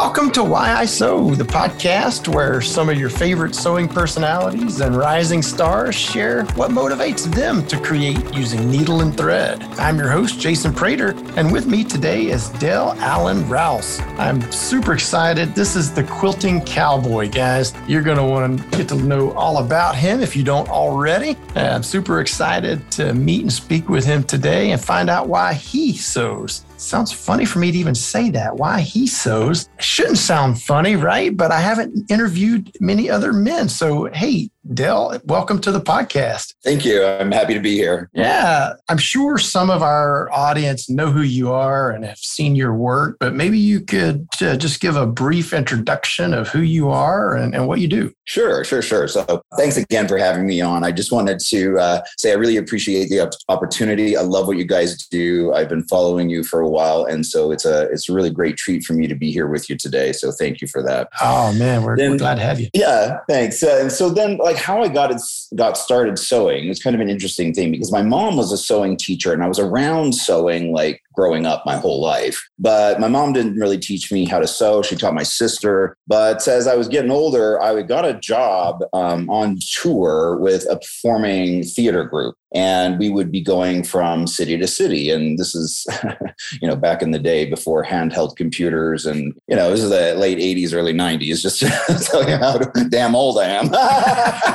Welcome to Why I Sew, the podcast where some of your favorite sewing personalities and rising stars share what motivates them to create using needle and thread. I'm your host, Jason Prater, and with me today is Dale Allen Rowse. I'm super excited. This is the quilting cowboy, guys. You're going to want to get to know all about him if you don't already. I'm super excited to meet and speak with him today and find out why he sews. Sounds funny for me to even say that. Why he sews shouldn't sound funny, right? But I haven't interviewed many other men. So, hey, Dale, welcome to the podcast. Thank you. I'm happy to be here. Yeah, I'm sure some of our audience know who you are and have seen your work, but maybe you could uh, just give a brief introduction of who you are and, and, what you do. Sure, sure, sure. So, thanks again for having me on. I just wanted to uh, say I really appreciate the opportunity. I love what you guys do. I've been following you for a while, and so it's a it's a really great treat for me to be here with you today. So, thank you for that. Oh man, we're, then, we're glad to have you. Yeah, thanks. Uh, and so then, like how I got it, got started sewing is kind of an interesting thing because my mom was a sewing teacher and I was around sewing like growing up my whole life. But my mom didn't really teach me how to sew. She taught my sister. But as I was getting older, I got a job um, on tour with a performing theater group. And we would be going from city to city. And this is, you know, back in the day before handheld computers. And, you know, this is the late 80s, early 90s, just tell you how damn old I am.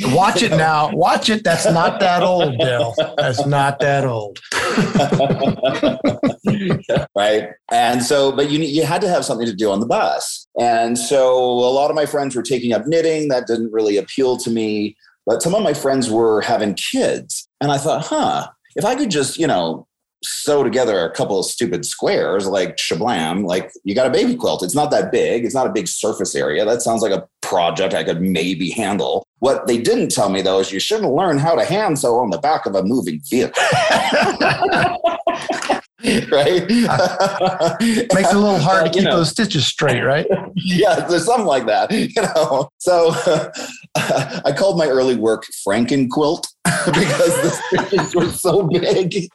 Watch it now. Watch it. That's not that old, Bill. That's not that old. right. And so, but you you had to have something to do on the bus. And so a lot of my friends were taking up knitting. That didn't really appeal to me. But some of my friends were having kids. And I thought, huh, if I could just, you know, sew together a couple of stupid squares like shablam like you got a baby quilt it's not that big it's not a big surface area that sounds like a project i could maybe handle what they didn't tell me though is you shouldn't learn how to hand sew on the back of a moving vehicle right? Makes it a little hard to keep know. those stitches straight, right? yeah, there's something like that, you know. So I called my early work Franken quilt because the stitches were so big.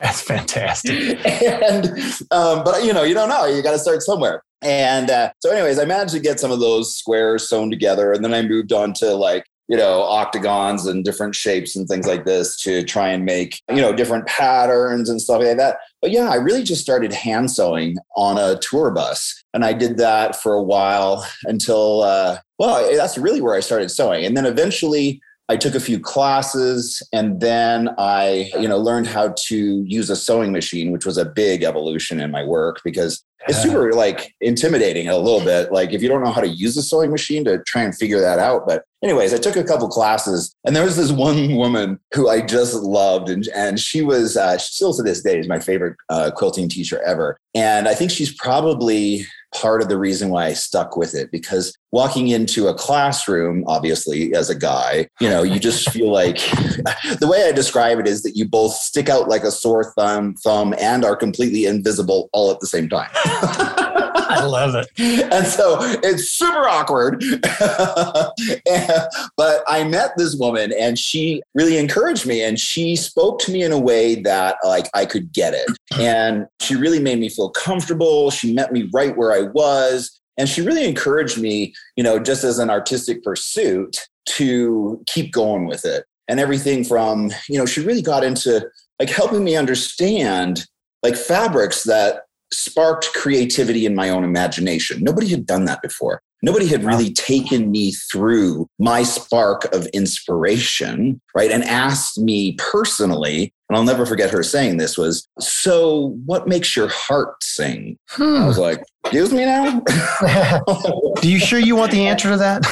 That's fantastic. And um, but you know, you don't know. You got to start somewhere. And uh, so, anyways, I managed to get some of those squares sewn together, and then I moved on to like you know octagons and different shapes and things like this to try and make you know different patterns and stuff like that. But yeah, I really just started hand sewing on a tour bus, and I did that for a while until uh, well, that's really where I started sewing, and then eventually I took a few classes and then I, you know, learned how to use a sewing machine, which was a big evolution in my work because it's super like intimidating a little bit. Like if you don't know how to use a sewing machine to try and figure that out. But anyways, I took a couple classes and there was this one woman who I just loved. And, and she was uh, still to this day is my favorite uh, quilting teacher ever. And I think she's probably part of the reason why I stuck with it because walking into a classroom, obviously, as a guy, you know, you just feel like the way I describe it is that you both stick out like a sore thumb, thumb and are completely invisible all at the same time. I love it. And so it's super awkward. but I met this woman and she really encouraged me and she spoke to me in a way that like I could get it. And she really made me feel comfortable. She met me right where I was. And she really encouraged me, you know, just as an artistic pursuit to keep going with it. And everything from, you know, she really got into like helping me understand like fabrics that sparked creativity in my own imagination. Nobody had done that before. Nobody had really taken me through my spark of inspiration, right? And asked me personally, and I'll never forget her saying this was, So what makes your heart sing? Hmm. I was like, Excuse me now? Do you sure you want the answer to that?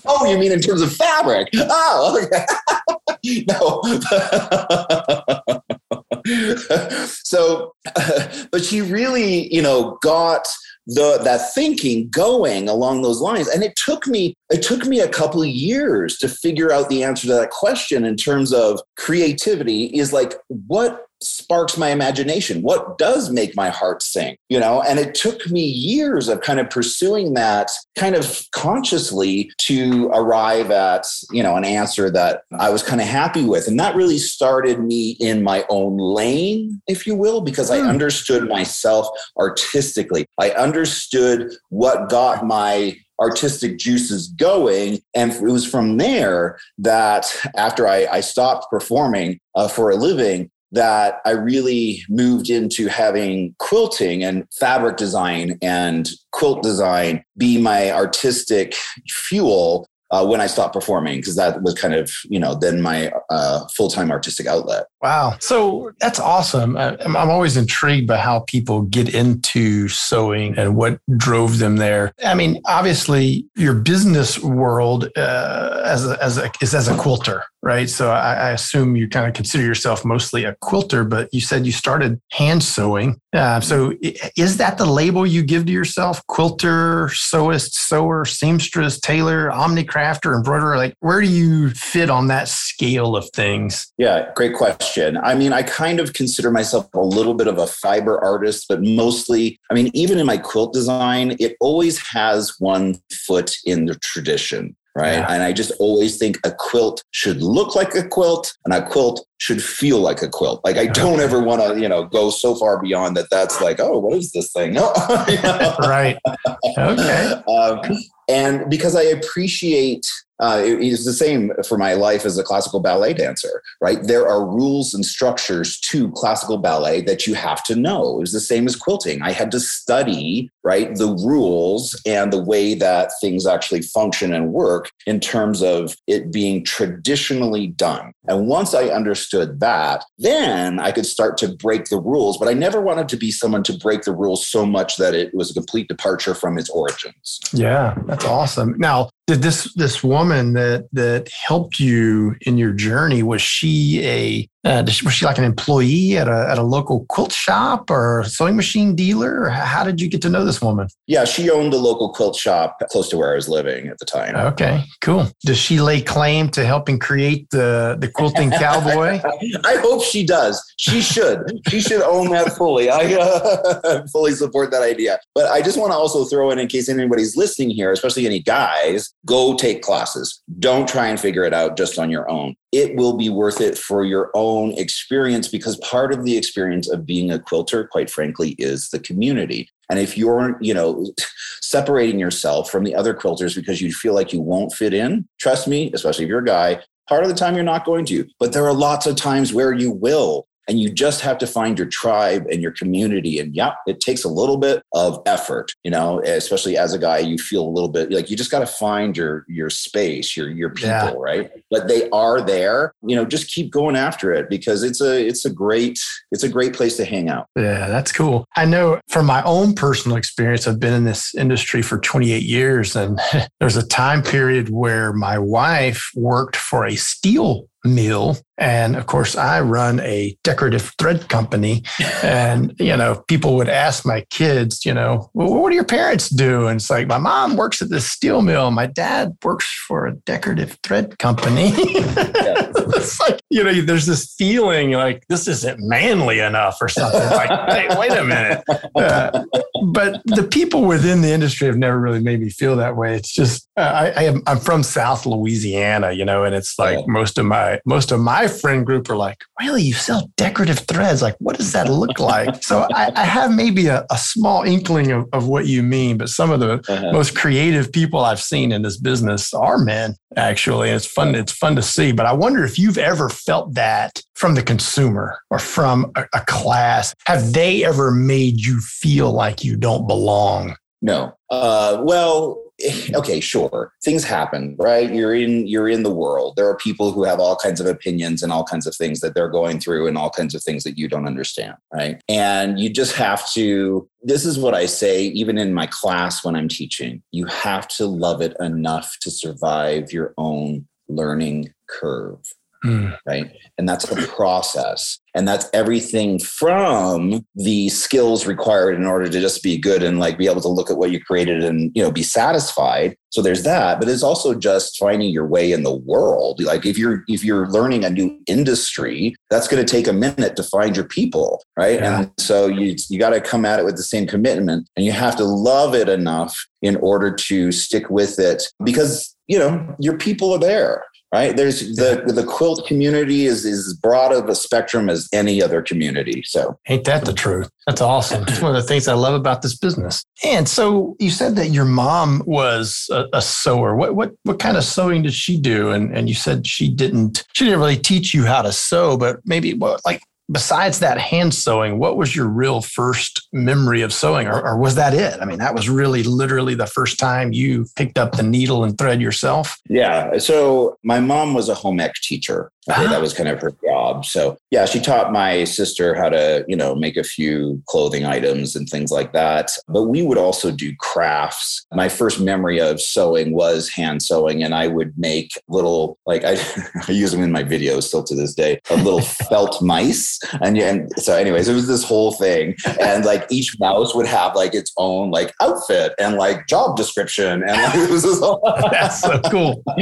oh, you mean in terms of fabric? Oh, okay. no. so, but she really, you know, got the that thinking going along those lines. And it took me it took me a couple of years to figure out the answer to that question in terms of creativity is like what sparks my imagination? What does make my heart sing? You know, and it took me years of kind of pursuing that kind of consciously to arrive at, you know, an answer that I was kind of happy with. And that really started me in my own lane, if you will, because I hmm. understood myself artistically. I understood what got my artistic juices going. And it was from there that after I, I stopped performing uh, for a living, that I really moved into having quilting and fabric design and quilt design be my artistic fuel uh, when I stopped performing because that was kind of you know then my uh, full time artistic outlet. Wow, so that's awesome. I, I'm always intrigued by how people get into sewing and what drove them there. I mean, obviously, your business world uh, as a, as a, is as a quilter, right? So I, I, assume you kind of consider yourself mostly a quilter, but you said you started hand sewing. Uh, so is that the label you give to yourself? Quilter, sewist, sewer, seamstress, tailor, omnicrafter, embroiderer? Like, where do you fit on that scale of things? Yeah, great question. I mean, I kind of consider myself a little bit of a fiber artist, but mostly, I mean, even in my quilt design, it always has one foot in the tradition right? Yeah. And I just always think a quilt should look like a quilt and a quilt should feel like a quilt. Like I don't ever want to, you know, go so far beyond that. That's like, oh, what is this thing? No, right. Okay. Um, and because I appreciate uh, it, it's the same for my life as a classical ballet dancer, right? There are rules and structures to classical ballet that you have to know. It was the same as quilting. I had to study, right, the rules and the way that things actually function and work in terms of it being traditionally done. And once I understood that, then I could start to break the rules. But I never wanted to be someone to break the rules so much that it was a complete departure from its origins. Yeah, that's awesome. Now, did this this woman that that helped you in your journey was she a uh, was she like an employee at a, at a local quilt shop or sewing machine dealer? How did you get to know this woman? Yeah, she owned a local quilt shop close to where I was living at the time. Okay, cool. Does she lay claim to helping create the, the quilting cowboy? I hope she does. She should. she should own that fully. I uh, fully support that idea. But I just want to also throw in, in case anybody's listening here, especially any guys, go take classes. Don't try and figure it out just on your own. It will be worth it for your own experience because part of the experience of being a quilter quite frankly is the community. And if you're you know separating yourself from the other quilters because you feel like you won't fit in trust me especially if you're a guy part of the time you're not going to. But there are lots of times where you will and you just have to find your tribe and your community. And yeah it takes a little bit of effort you know especially as a guy you feel a little bit like you just got to find your your space your your people yeah. right? But they are there. You know just keep going after it because it's a it's a great it's a great place to hang out. Yeah that's cool. I know from my own personal experience i've been in this industry for 28 years and there's a time period where my wife worked for a steel mill and of course, I run a decorative thread company. and, you know, people would ask my kids, you know, well, what do your parents do? And it's like, my mom works at the steel mill. My dad works for a decorative thread company. it's like, you know, there's this feeling like this isn't manly enough or something. Like, hey, wait a minute. Uh, but the people within the industry have never really made me feel that way. It's just, uh, I, I am, I'm from South Louisiana, you know, and it's like yeah. most of my, most of my friend group are like, really, you sell decorative threads? Like, what does that look like? so I, I, have maybe a, a small inkling of, of, what you mean, but some of the uh-huh. most creative people I've seen in this business are men, actually. It's fun. It's fun to see. But I wonder if you've ever felt that from the consumer or from a, a class. Have they ever made you feel like you don't belong? No. Uh, well, okay, sure. Things happen, right? You're in you're in the world. There are people who have all kinds of opinions and all kinds of things that they're going through and all kinds of things that you don't understand, right? And you just have to this is what I say even in my class when I'm teaching. You have to love it enough to survive your own learning curve mm. right? And that's a process. And that's everything from the skills required in order to just be good and like be able to look at what you created and, you know, be satisfied. So there's that, but it's also just finding your way in the world. Like if you're if you're learning a new industry, that's going to take a minute to find your people, right? Yeah. And so you you got to come at it with the same commitment and you have to love it enough in order to stick with it because, you know, your people are there right? There's the the quilt community is is as broad of a spectrum as any other community so. Ain't that the truth? That's awesome. It's one of the things i love about this business. And so you said that your mom was a, a sewer. What what what kind of sewing did she do? And and you said she didn't she didn't really teach you how to sew but maybe what like besides that hand sewing, what was your real first memory of sewing, or, or, was that it? I mean, that was really literally the first time you picked up the needle and thread yourself. Yeah. So my mom was a home ec teacher. Okay, that ah. was kind of her job. So yeah, she taught my sister how to, you know, make a few clothing items and things like that. But we would also do crafts. My first memory of sewing was hand sewing, and I would make little like I, I use them in my videos still to this day, of little felt mice. And, and so, anyways, it was this whole thing, and like each mouse would have like its own like outfit and like job description, and like, it was whole- that's so cool.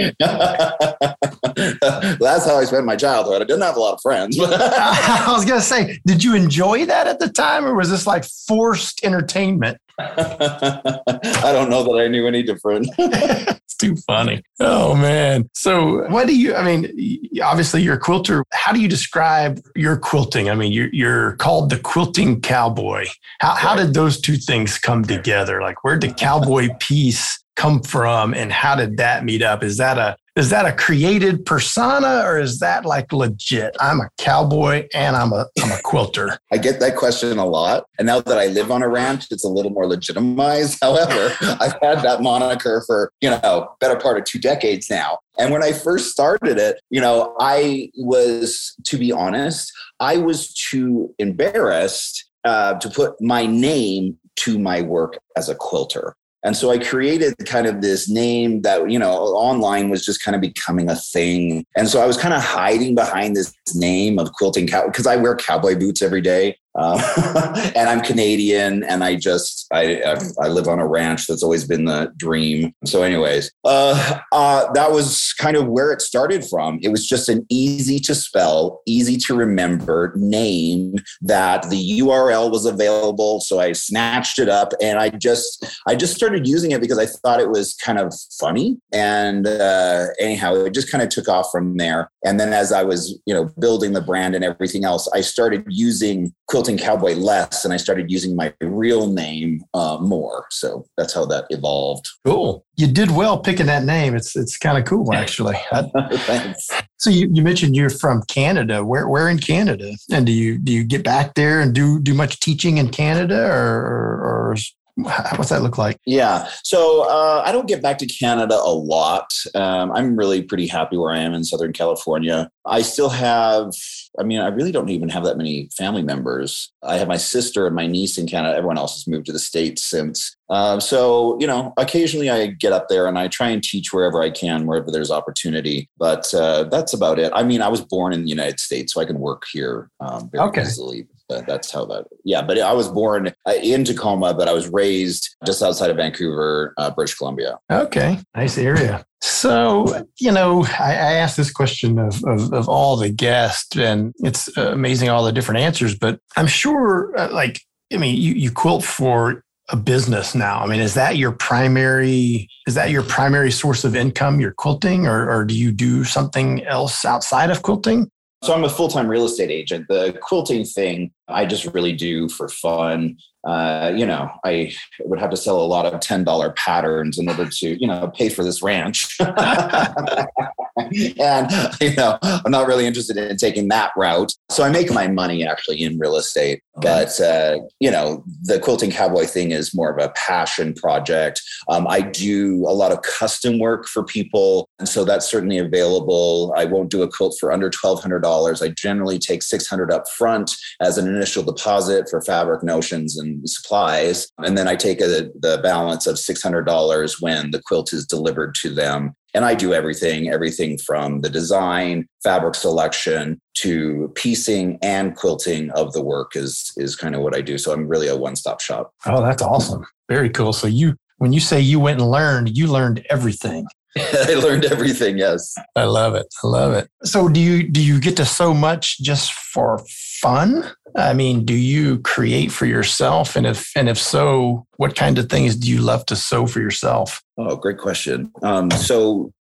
that's how I spent my childhood. I didn't have a lot of friends. I was going to say, did you enjoy that at the time or was this like forced entertainment? I don't know that I knew any different. it's too funny. Oh man. So what do you I mean obviously you're a quilter. How do you describe your quilting? I mean you're you're called the quilting cowboy. How how did those two things come together? Like where did the cowboy piece come from and how did that meet up? Is that a is that a created persona or is that like legit? I'm a cowboy and I'm a I'm a quilter. I get that question a lot. And now that I live on a ranch, it's a little more legitimized. However, I've had that moniker for, you know, better part of two decades now. And when I first started it, you know, I was, to be honest, I was too embarrassed uh, to put my name to my work as a quilter. And so I created kind of this name that, you know, online was just kind of becoming a thing. And so I was kind of hiding behind this name of quilting cow because I wear cowboy boots every day. Uh, and I'm Canadian, and I just I I live on a ranch. That's always been the dream. So, anyways, uh, uh, that was kind of where it started from. It was just an easy to spell, easy to remember name that the URL was available. So I snatched it up, and I just I just started using it because I thought it was kind of funny. And uh, anyhow, it just kind of took off from there. And then as I was you know building the brand and everything else, I started using quilting cowboy less and i started using my real name uh, more. So that's how that evolved. Cool. You did well picking that name. It's it's kind of cool actually. Thanks. So you, you mentioned you're from canada. Where where in canada? And do you do you get back there and do do much teaching in canada or or, or What's that look like? Yeah. So uh, I don't get back to Canada a lot. Um, I'm really pretty happy where I am in Southern California. I still have, I mean, I really don't even have that many family members. I have my sister and my niece in Canada. Everyone else has moved to the States since. Uh, so, you know, occasionally I get up there and I try and teach wherever I can, wherever there's opportunity. But uh, that's about it. I mean, I was born in the United States, so I can work here um, very okay. easily that's how that. Yeah, but I was born uh, in Tacoma, but I was raised just outside of Vancouver, uh, British Columbia. Okay, nice area. So, you know, I, I asked this question of, of, of, all the guests, and it's amazing all the different answers. But I'm sure, uh, like, I mean, you, you quilt for a business now. I mean, is that your primary? Is that your primary source of income? Your quilting, or, or do you do something else outside of quilting? So I'm a full time real estate agent. The quilting thing I just really do for fun. Uh, you know, I would have to sell a lot of $10 patterns in order to, you know, pay for this ranch. and, you know, I'm not really interested in taking that route. So I make my money actually in real estate. But, uh, you know, the quilting cowboy thing is more of a passion project. Um, I do a lot of custom work for people. And so that's certainly available. I won't do a quilt for under $1,200. I generally take 600 up front as an initial deposit for fabric notions and supplies. And then I take a, the balance of $600 when the quilt is delivered to them and I do everything, everything from the design, fabric selection to piecing and quilting of the work is is kind of what I do. So I'm really a one-stop shop. Oh, that's awesome. Very cool. So you when you say you went and learned, you learned everything. I learned everything. Yes, I love it. I love it. So, do you do you get to sew much just for fun? I mean, do you create for yourself? And if and if so, what kind of things do you love to sew for yourself? Oh, great question. Um, so,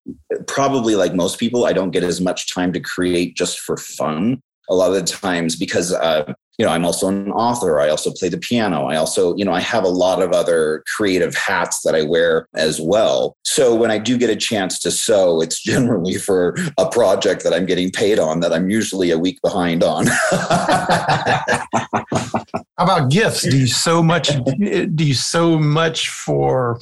probably like most people, I don't get as much time to create just for fun. A lot of the times, because uh, you know, I'm also an author. I also play the piano. I also, you know, I have a lot of other creative hats that I wear as well. So when I do get a chance to sew, it's generally for a project that I'm getting paid on that I'm usually a week behind on. How about gifts? Do you so much? Do you so much for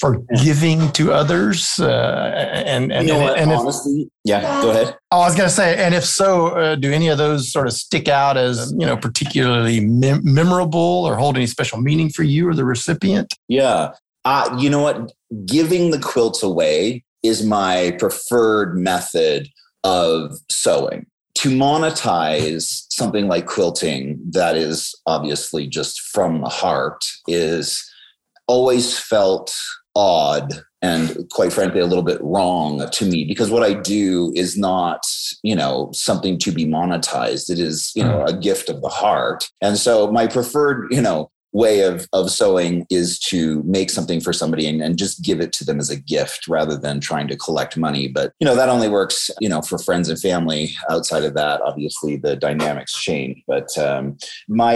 for giving to others? Uh, and and, you know and, and if, honestly, yeah. Go ahead. Oh, I was going to say, and if so, uh, do any of those sort of stick out as you know particularly mem- memorable or hold any special meaning for you or the recipient? Yeah, uh, you know what? Giving the quilts away is my preferred method of sewing to monetize something like quilting that is obviously just from the heart is always felt odd and quite frankly a little bit wrong to me because what i do is not you know something to be monetized it is you know hmm. a gift of the heart and so my preferred you know way of of sewing is to make something for somebody and, and just give it to them as a gift rather than trying to collect money. But you know that only works you know for friends and family. Outside of that obviously the dynamics change. But um, my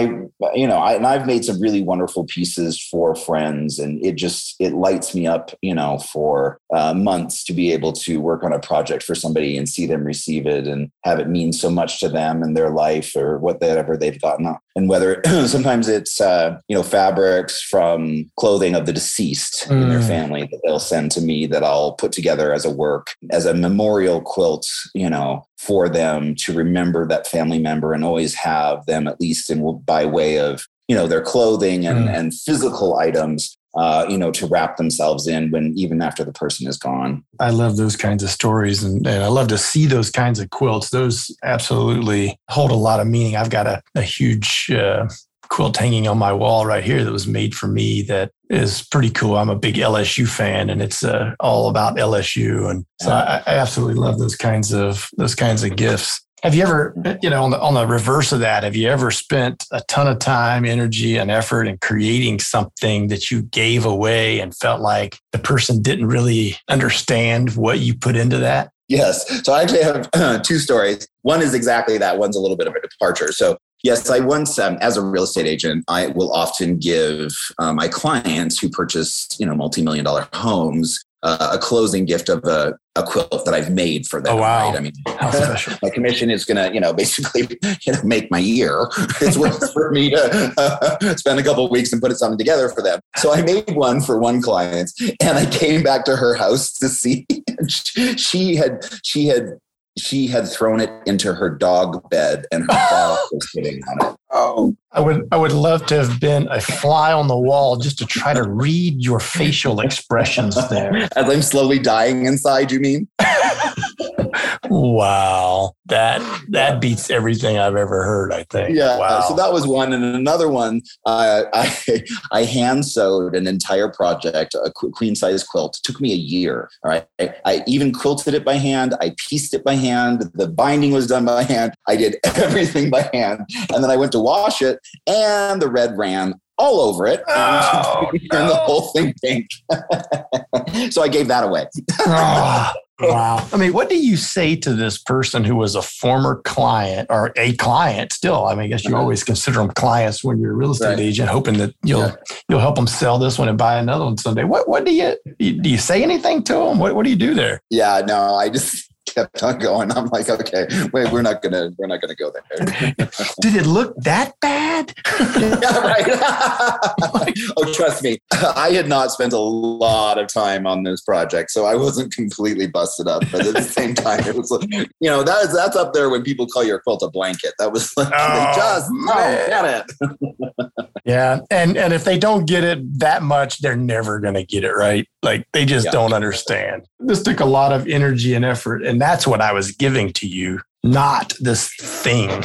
you know I, and i've made some really wonderful pieces for friends and it just it lights me up you know for uh, months to be able to work on a project for somebody and see them receive it and have it mean so much to them and their life or whatever they've gotten and whether sometimes it's uh, you know fabrics from clothing of the deceased mm. in their mm. family that they'll send to me that I'll put together as a work as a memorial quilt you know for them to remember that family member and always have them at least in by way of you know their clothing and, mm. and physical items uh, you know, to wrap themselves in when even after the person is gone. I love those kinds of stories and, and I love to see those kinds of quilts. Those absolutely hold a lot of meaning. I've got a, a huge uh, quilt hanging on my wall right here that was made for me that is pretty cool. I'm a big LSU fan and it's uh, all about LSU. And so I, I absolutely love those kinds of, those kinds of gifts. Have you ever, you know, on the, on the reverse of that, have you ever spent a ton of time, energy, and effort in creating something that you gave away and felt like the person didn't really understand what you put into that? Yes. So I actually have two stories. One is exactly that. One's a little bit of a departure. So Yes, I once, um, as a real estate agent, I will often give uh, my clients who purchase, you know, multi-million dollar homes uh, a closing gift of a, a, quilt that I've made for them. Oh, wow. Right? I mean, my commission is going to, you know, basically, you know, make my year. It's worth for me to uh, spend a couple of weeks and put something together for them. So I made one for one client, and I came back to her house to see. she had she had she had thrown it into her dog bed and her dog was sitting on it. Oh, I would I would love to have been a fly on the wall just to try to read your facial expressions there. As I'm slowly dying inside, you mean? wow. That that beats everything I've ever heard, I think. Yeah. Wow. So that was one. And another one, uh, I I hand sewed an entire project, a queen size quilt. It took me a year. All right. I, I even quilted it by hand. I pieced it by hand. The binding was done by hand. I did everything by hand. And then I went to wash it and the red ran all over it oh, and no. the whole thing pink. so I gave that away. oh, wow. I mean, what do you say to this person who was a former client or a client still? I mean, I guess you uh-huh. always consider them clients when you're a real estate right. agent, hoping that you'll yeah. you'll help them sell this one and buy another one someday. What what do you do you say anything to them? What what do you do there? Yeah, no, I just kept on going. I'm like, okay, wait, we're not gonna, we're not gonna go there. Did it look that bad? yeah, right. oh, trust me, I had not spent a lot of time on this project, so I wasn't completely busted up. But at the same time, it was like, you know, that's that's up there when people call your quilt a blanket. That was like, oh, just get it. yeah. And and if they don't get it that much, they're never gonna get it right. Like they just yeah. don't understand. This took a lot of energy and effort, and that's what I was giving to you, not this thing.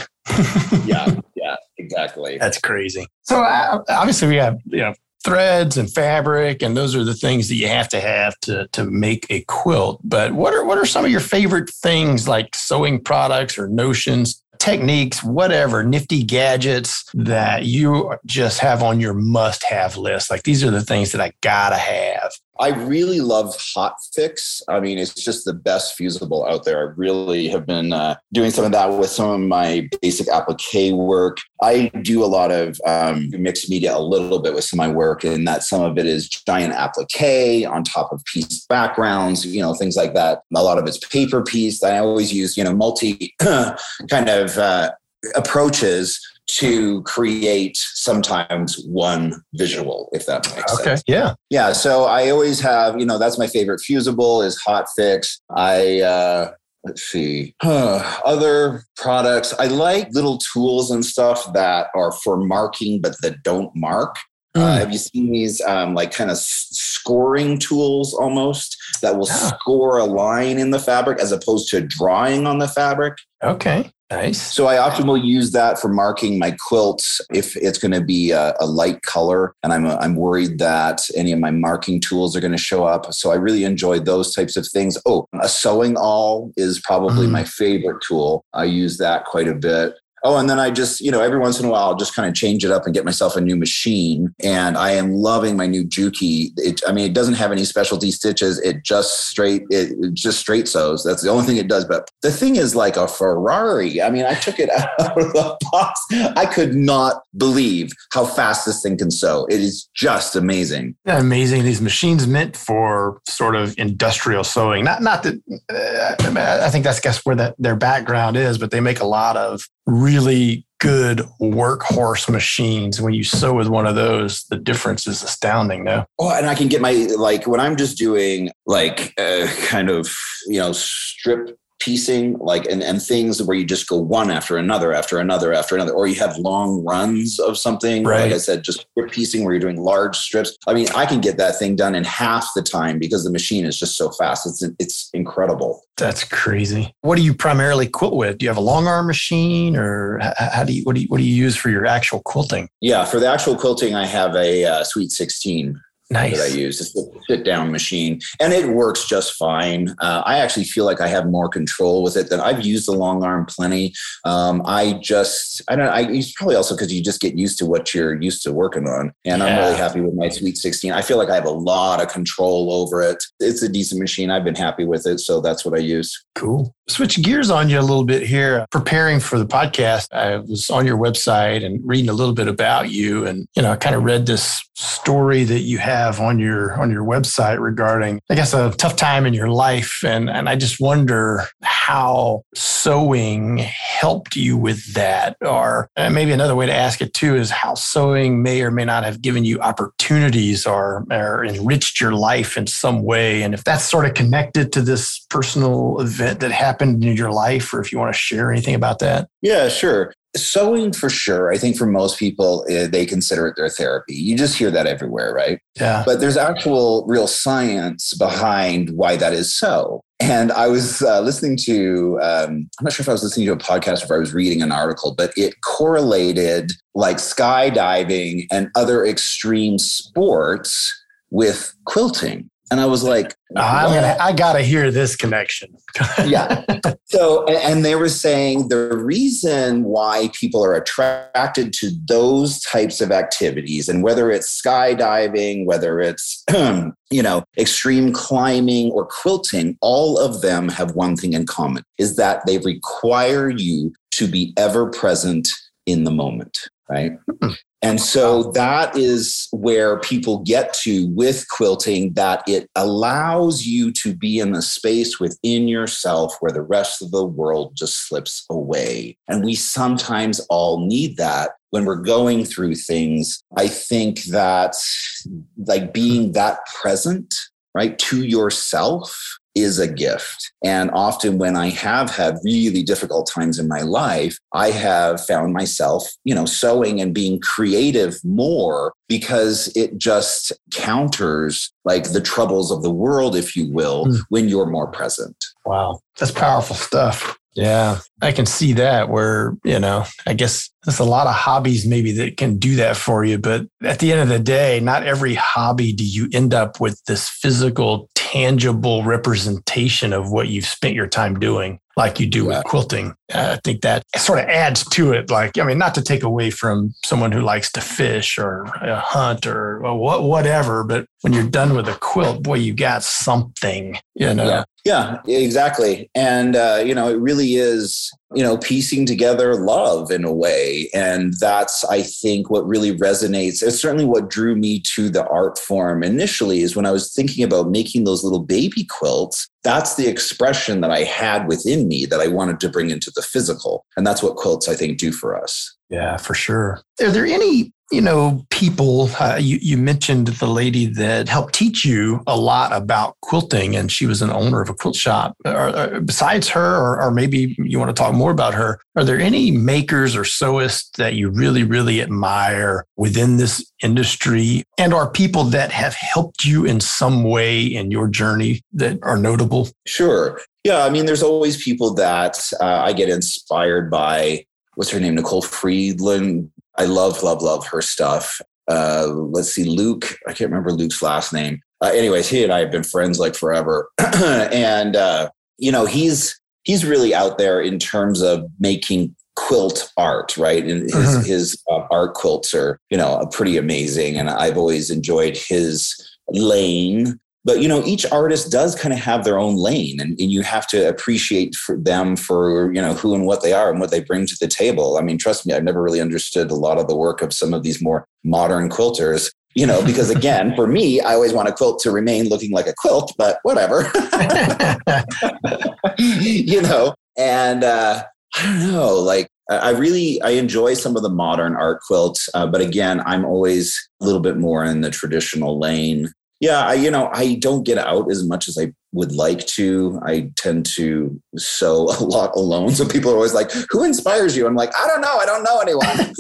yeah, yeah, exactly. That's crazy. So uh, obviously we have you know threads and fabric and those are the things that you have to have to to make a quilt but what are what are some of your favorite things like sewing products or notions techniques, whatever, nifty gadgets that you just have on your must have list? Like these are the things that I gotta have. I really love Hot Fix. I mean, it's just the best fusible out there. I really have been uh, doing some of that with some of my basic applique work. I do a lot of um, mixed media a little bit with some of my work, and that some of it is giant applique on top of piece backgrounds, you know, things like that. A lot of it's paper piece. I always use, you know, multi kind of uh, approaches to create sometimes one visual, if that makes sense. okay. sense. Yeah. Yeah. So I always have, you know, that's my favorite fusible is Hot Fix. I, uh, let's see other products i like little tools and stuff that are for marking but that don't mark mm. uh, have you seen these um, like kind of scoring tools almost that will yeah. score a line in the fabric as opposed to drawing on the fabric okay Nice. So I often will use that for marking my quilts if it's going to be a, a, light color, and I'm I'm worried that any of my marking tools are going to show up. So I really enjoy those types of things. Oh, a sewing awl is probably mm. my favorite tool. I use that quite a bit. Oh, and then I just, you know, every once in a while, I'll just kind of change it up and get myself a new machine. And I am loving my new Juki. It, I mean, it doesn't have any specialty stitches. It just straight, it, it just straight sews. That's the only thing it does. But the thing is like a Ferrari. I mean, I took it out of the box. I could not believe how fast this thing can sew. It is just amazing. Yeah, amazing. These machines meant for sort of industrial sewing. Not, not that uh, I think that's guess where that their background is, but they make a lot of really good workhorse machines. When you sew with one of those, the difference is astounding now. Oh, and I can get my, like, when I'm just doing like uh, kind of, you know, strip piecing like and, and things where you just go one after another after another after another or you have long runs of something right. like i said just strip piecing where you're doing large strips. I mean i can get that thing done in half the time because the machine is just so fast. It's it's incredible. That's crazy. What do you primarily quilt with? Do you have a long arm machine or how do you what do you what do you use for your actual quilting? Yeah for the actual quilting i have a uh, sweet 16 nice. that I use. It's a sit down machine and it works just fine. Uh, I actually feel like I have more control with it than I've used the long arm plenty. Um, I just, I don't know, I, it's probably also because you just get used to what you're used to working on. And yeah. I'm really happy with my Sweet 16. I feel like I have a lot of control over it. It's a decent machine. I've been happy with it. So that's what I use. Cool. Switch gears on you a little bit here. Preparing for the podcast, I was on your website and reading a little bit about you. And, you know, I kind of read this story that you have on your on your website regarding i guess a tough time in your life. And and i just wonder how sewing helped you with that. Or maybe another way to ask it too is how sewing may or may not have given you opportunities or, or enriched your life in some way. And if that's sort of connected to this personal event that happened in your life or if you want to share anything about that. Yeah sure sewing for sure i think for most people eh, they consider it their therapy. You just hear that everywhere right? Yeah. But there's actual real science behind why that is so. And i was uh, listening to um, i'm not sure if i was listening to a podcast or if i was reading an article but it correlated like skydiving and other extreme sports with quilting and I was like, I'm gonna, I gotta hear this connection. yeah. So, and they were saying the reason why people are attracted to those types of activities, and whether it's skydiving, whether it's, you know, extreme climbing or quilting, all of them have one thing in common is that they require you to be ever present in the moment right? Hmm. And so that is where people get to with quilting that it allows you to be in the space within yourself where the rest of the world just slips away. And we sometimes all need that when we're going through things. I think that like being that present, right, to yourself is a gift. And often when I have had really difficult times in my life, I have found myself, you know, sewing and being creative more because it just counters like the troubles of the world, if you will, mm. when you're more present. Wow. That's powerful stuff. Yeah, I can see that where, you know, I guess there's a lot of hobbies maybe that can do that for you. But at the end of the day, not every hobby do you end up with this physical, tangible representation of what you've spent your time doing like you do yeah. with quilting. I think that sort of adds to it. Like, I mean, not to take away from someone who likes to fish or uh, hunt or, or whatever, but when you're done with a quilt, boy, you got something, you know? Yeah. Yeah, exactly. And, uh, you know, it really is, you know, piecing together love in a way. And that's, I think, what really resonates. It's certainly what drew me to the art form initially is when I was thinking about making those little baby quilts. That's the expression that I had within me that I wanted to bring into the physical. And that's what quilts, I think, do for us. Yeah, for sure. Are there any you know, people, uh, you, you mentioned the lady that helped teach you a lot about quilting, and she was an owner of a quilt shop. Are, are, besides her, or, or, maybe you want to talk more about her, are there any makers or sewists that you really, really admire within this industry? And are people that have helped you in some way in your journey that are notable? Sure. Yeah. I mean, there's always people that uh, I get inspired by what's her name? Nicole Friedland, I love, love, love her stuff. Uh, let's see, Luke. I can't remember Luke's last name. Uh, anyways, he and I have been friends like forever, and uh, you know he's he's really out there in terms of making quilt art, right? And his mm-hmm. his uh, art quilts are you know pretty amazing, and I've always enjoyed his lane but you know each artist does kind of have their own lane and, and, you have to appreciate for them for you know who and what they are and what they bring to the table i mean trust me i've never really understood a lot of the work of some of these more modern quilters you know because again for me i always want a quilt to remain looking like a quilt but whatever you know and uh i don't know like I really I enjoy some of the modern art quilts, uh, but again, I'm always a little bit more in the traditional lane. Yeah, I, you know, I don't get out as much as I would like to. I tend to sew a lot alone. So people are always like, "Who inspires you?" I'm like, "I don't know. I don't know anyone."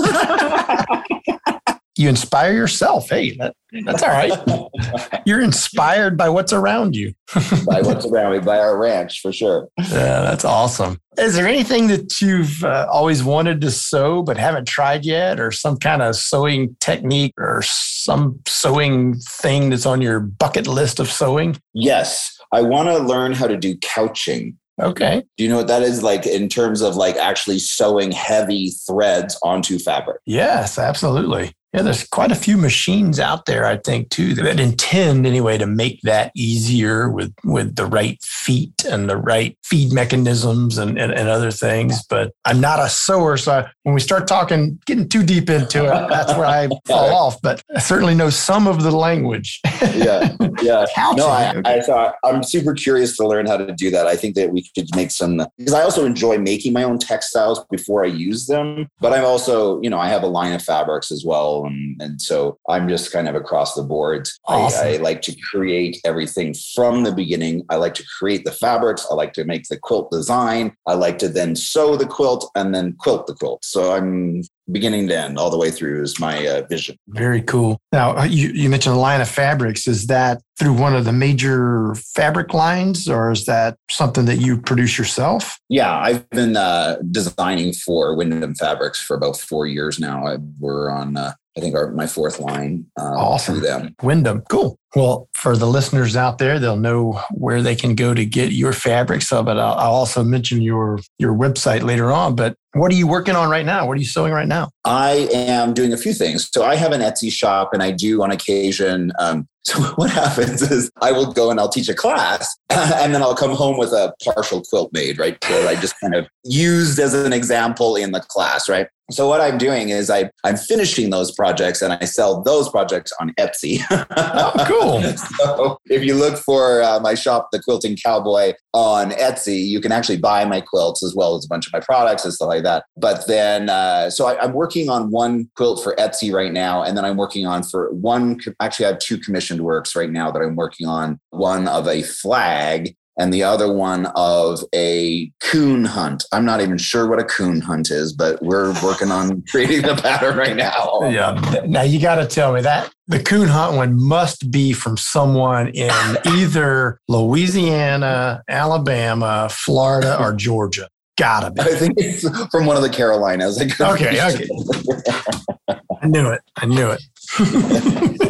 you inspire yourself. Hey, that, that's all right. You're inspired by what's around you. by what's around me, by our ranch, for sure. Yeah, that's awesome. Is there anything that you've uh, always wanted to sew but haven't tried yet, or some kind of sewing technique or some sewing thing that's on your bucket list of sewing? Yes. I want to learn how to do couching. Okay. Do you know what that is like in terms of like actually sewing heavy threads onto fabric? Yes, absolutely. Yeah, there's quite a few machines out there, I think, too, that intend anyway to make that easier with with the right feet and the right feed mechanisms and, and, and other things. But I'm not a sewer, so I, when we start talking, getting too deep into it, that's where I fall off. But I certainly know some of the language. yeah, yeah. no, I, I thought I'm super curious to learn how to do that. I think that we could make some because I also enjoy making my own textiles before I use them. But I'm also, you know, I have a line of fabrics as well and, and so I'm just kind of across the board. Awesome. I, I, like to create everything from the beginning. I like to create the fabrics. I like to make the quilt design. I like to then sew the quilt and then quilt the quilt. So I'm beginning to end all the way through is my uh, vision. Very cool. Now, uh, you, you mentioned a line of fabrics. Is that through one of the major fabric lines or is that something that you produce yourself? Yeah, I've been uh, designing for Windham Fabrics for about four years now. I, we're on uh, I think our my fourth line uh, awesome. through them. Windham, cool. Well, for the listeners out there, they'll know where they can go to get your fabrics. So, but I'll, I'll also mention your your website later on. But what are you working on right now? What are you sewing right now? I am doing a few things. So I have an Etsy shop, and I do on occasion um, so what happens is I will go and I'll teach a class and then I'll come home with a partial quilt made, right? That I just kind of used as an example in the class, right? So what I'm doing is I I'm finishing those projects and I sell those projects on Etsy. oh, cool. so if you look for uh, my shop, the Quilting Cowboy, on Etsy, you can actually buy my quilts as well as a bunch of my products and stuff like that. But then, uh, so I, I'm working on one quilt for Etsy right now, and then I'm working on for one. Actually, I have two commissioned works right now that I'm working on. One of a flag and the other one of a coon hunt. I'm not even sure what a coon hunt is, but we're working on creating the pattern right now. Yeah. Now you got to tell me that the coon hunt one must be from someone in either Louisiana, Alabama, Florida, or Georgia. Gotta be. I think it's from one of the Carolinas. Okay, okay. I knew it. I knew it.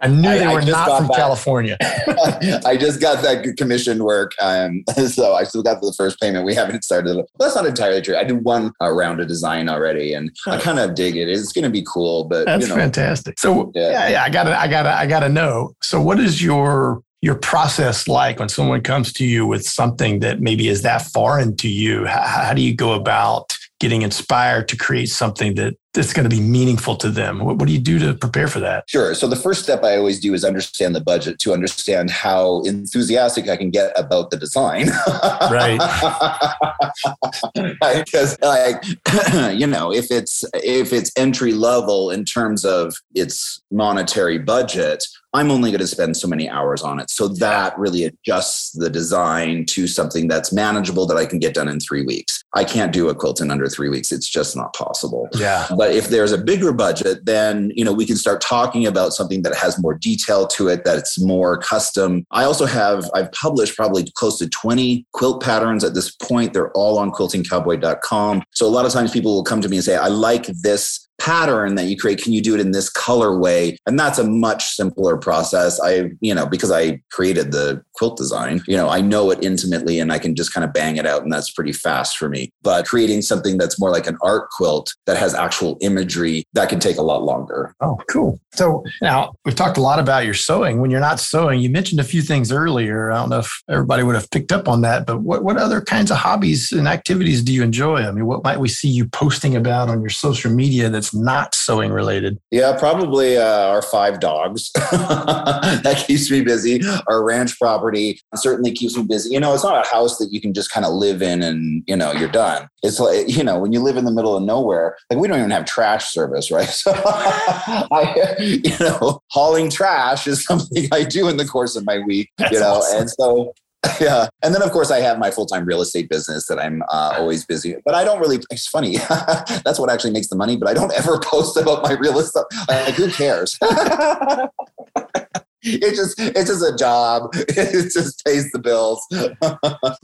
I knew they were not from that. California. I just got that commission work, um, so I still got the first payment. We haven't started. That's not entirely true. I did one uh, round of design already, and huh. I kind of dig it. It's going to be cool, but that's you know, fantastic. So yeah. yeah, yeah, I gotta, I gotta, I gotta know. So what is your your process like when someone comes to you with something that maybe is that foreign to you? How, how do you go about getting inspired to create something that that's going to be meaningful to them? What, what, do you do to prepare for that? Sure. So the first step I always do is understand the budget to understand how enthusiastic I can get about the design. right. Because like you know, if it's if it's entry level in terms of its monetary budget, I'm only going to spend so many hours on it. So that really adjusts the design to something that's manageable that I can get done in three weeks. I can't do a quilt in under three weeks. It's just not possible. Yeah. But if there's a bigger budget, then, you know, we can start talking about something that has more detail to it, that's more custom. I also have, I've published probably close to 20 quilt patterns at this point. They're all on quiltingcowboy.com. So a lot of times people will come to me and say, I like this pattern that you create can you do it in this colorway and that's a much simpler process. I you know because i created the quilt design you know i know it intimately and i can just kind of bang it out and that's pretty fast for me. But creating something that's more like an art quilt that has actual imagery that can take a lot longer. Oh cool. So now we've talked a lot about your sewing. When you're not sewing you mentioned a few things earlier. I don't know if everybody would have picked up on that but what, what other kinds of hobbies and activities do you enjoy? I mean what might we see you posting about on your social media that's not sewing related? Yeah, probably uh, our five dogs. that keeps me busy. Our ranch property certainly keeps me busy. You know, it's not a house that you can just kind of live in and, you know, you're done. It's like, you know, when you live in the middle of nowhere, like we don't even have trash service, right? So, I, you know, hauling trash is something I do in the course of my week, That's you know, awesome. and so yeah. And then of course i have my full-time real estate business that i'm uh, always busy but i don't really it's funny that's what actually makes the money but i don't ever post about my real estate like who cares? It just it's just a job it just pays the bills.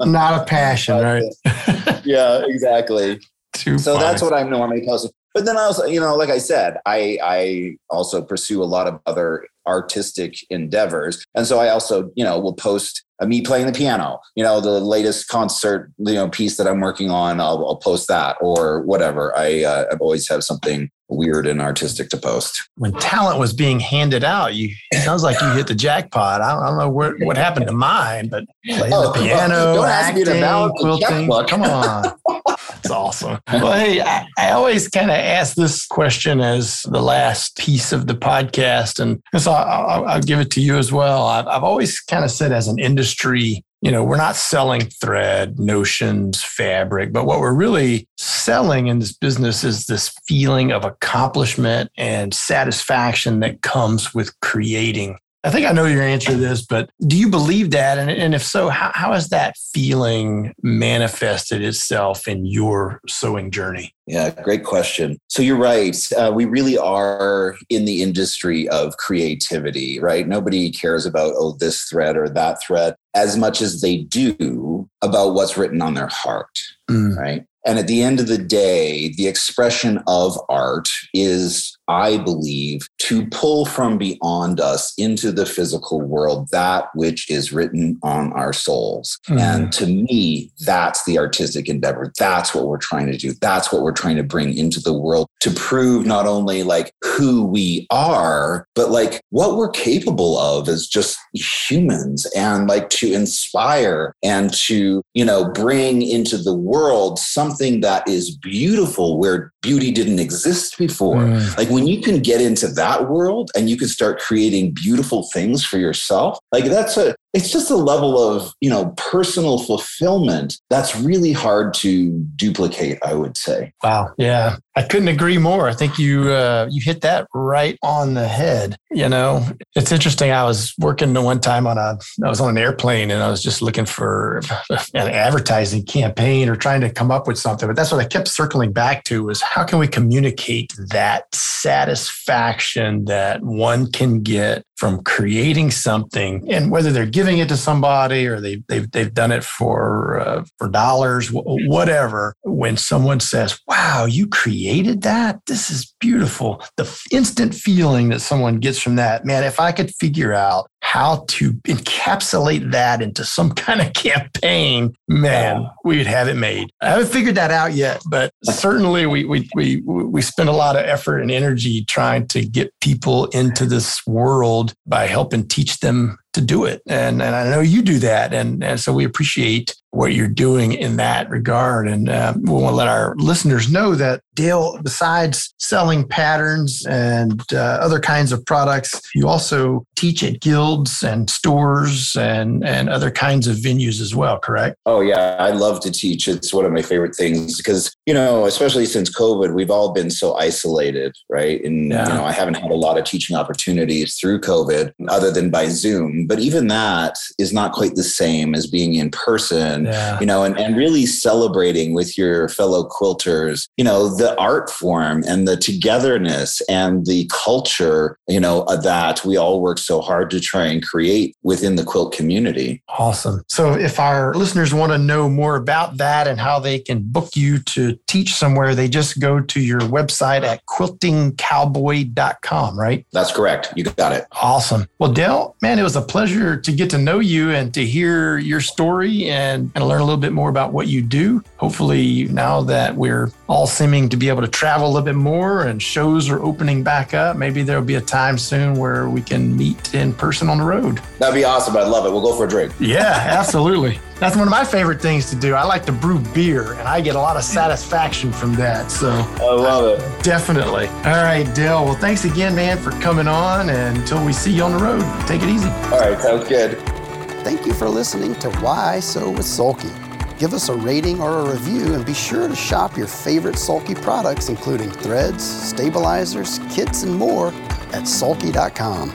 Not a passion right? yeah exactly Too so funny. that's what i'm normally posting but then I also, you know, like I said, I I also pursue a lot of other artistic endeavors, and so I also, you know, will post me playing the piano. You know, the latest concert, you know, piece that I'm working on, I'll, I'll post that or whatever. I uh, I always have something weird and artistic to post. When talent was being handed out, you sounds like you hit the jackpot. I don't, I don't know what, what happened to mine, but playing oh, the piano, don't acting, quilting. Come on. That's awesome. Well, hey, I, I always kind of ask this question as the last piece of the podcast. And so I'll, I'll give it to you as well. I've, I've always kind of said as an industry you know, we're not selling thread, notions, fabric, but what we're really selling in this business is this feeling of accomplishment and satisfaction that comes with creating. I think I know your answer to this, but do you believe that? And, and if so, how, how has that feeling manifested itself in your sewing journey? Yeah, great question. So you're right. Uh, we really are in the industry of creativity, right? Nobody cares about, oh, this thread or that thread as much as they do about what's written on their heart, mm. right? And at the end of the day, the expression of art is, I believe, to pull from beyond us into the physical world that which is written on our souls. Mm. And to me, that's the artistic endeavor. That's what we're trying to do. That's what we're trying to bring into the world to prove not only like who we are, but like what we're capable of as just humans and like to inspire and to, you know, bring into the world something that is beautiful where beauty didn't exist before. Mm. Like when you can get into that world and you can start creating beautiful things for yourself, like that's a it's just a level of, you know, personal fulfillment that's really hard to duplicate, I would say. Wow. Yeah. I couldn't agree more. I think you uh, you hit that right on the head. You know, it's interesting. I was working the one time on a I was on an airplane and I was just looking for an advertising campaign or trying to come up with something. But that's what I kept circling back to was how can we communicate that satisfaction that one can get from creating something and whether they're giving it to somebody or they, they've, they've done it for uh, for dollars whatever when someone says wow you created that? This is beautiful. The instant feeling that someone gets from that man if i could figure out how to encapsulate that into some kind of campaign, man, we would have it made. I haven't figured that out yet, but certainly we we we we spend a lot of effort and energy trying to get people into this world by helping teach them to do it. And, and I know you do that. And, and so we appreciate what you're doing in that regard. And uh, we want to let our listeners know that Dale, besides selling patterns and uh, other kinds of products, you also teach at guilds and stores and, and other kinds of venues as well, correct? Oh, yeah. I love to teach. It's one of my favorite things because, you know, especially since COVID, we've all been so isolated, right? And, yeah. you know, I haven't had a lot of teaching opportunities through COVID other than by Zoom. But even that is not quite the same as being in person, yeah. you know, and, and really celebrating with your fellow quilters, you know, the art form and the togetherness and the culture, you know, uh, that we all work so hard to try and create within the quilt community. Awesome. So if our listeners want to know more about that and how they can book you to teach somewhere, they just go to your website at quiltingcowboy.com, right? That's correct. You got it. Awesome. Well, Dale, man, it was a pleasure to get to know you and to hear your story and, and learn a little bit more about what you do. Hopefully, now that we're all seeming to be able to travel a little bit more and shows are opening back up, maybe there'll be a time soon where we can meet in person on the road. That'd be awesome. I'd love it. We'll go for a drink. Yeah, absolutely. That's one of my favorite things to do. I like to brew beer and I get a lot of satisfaction from that. So I love it. Definitely. All right, Dale. Well, thanks again, man, for coming on. And until we see you on the road, take it easy. All right, sounds good. Thank you for listening to Why So with Sulky. Give us a rating or a review and be sure to shop your favorite Sulky products, including threads, stabilizers, kits, and more at sulky.com.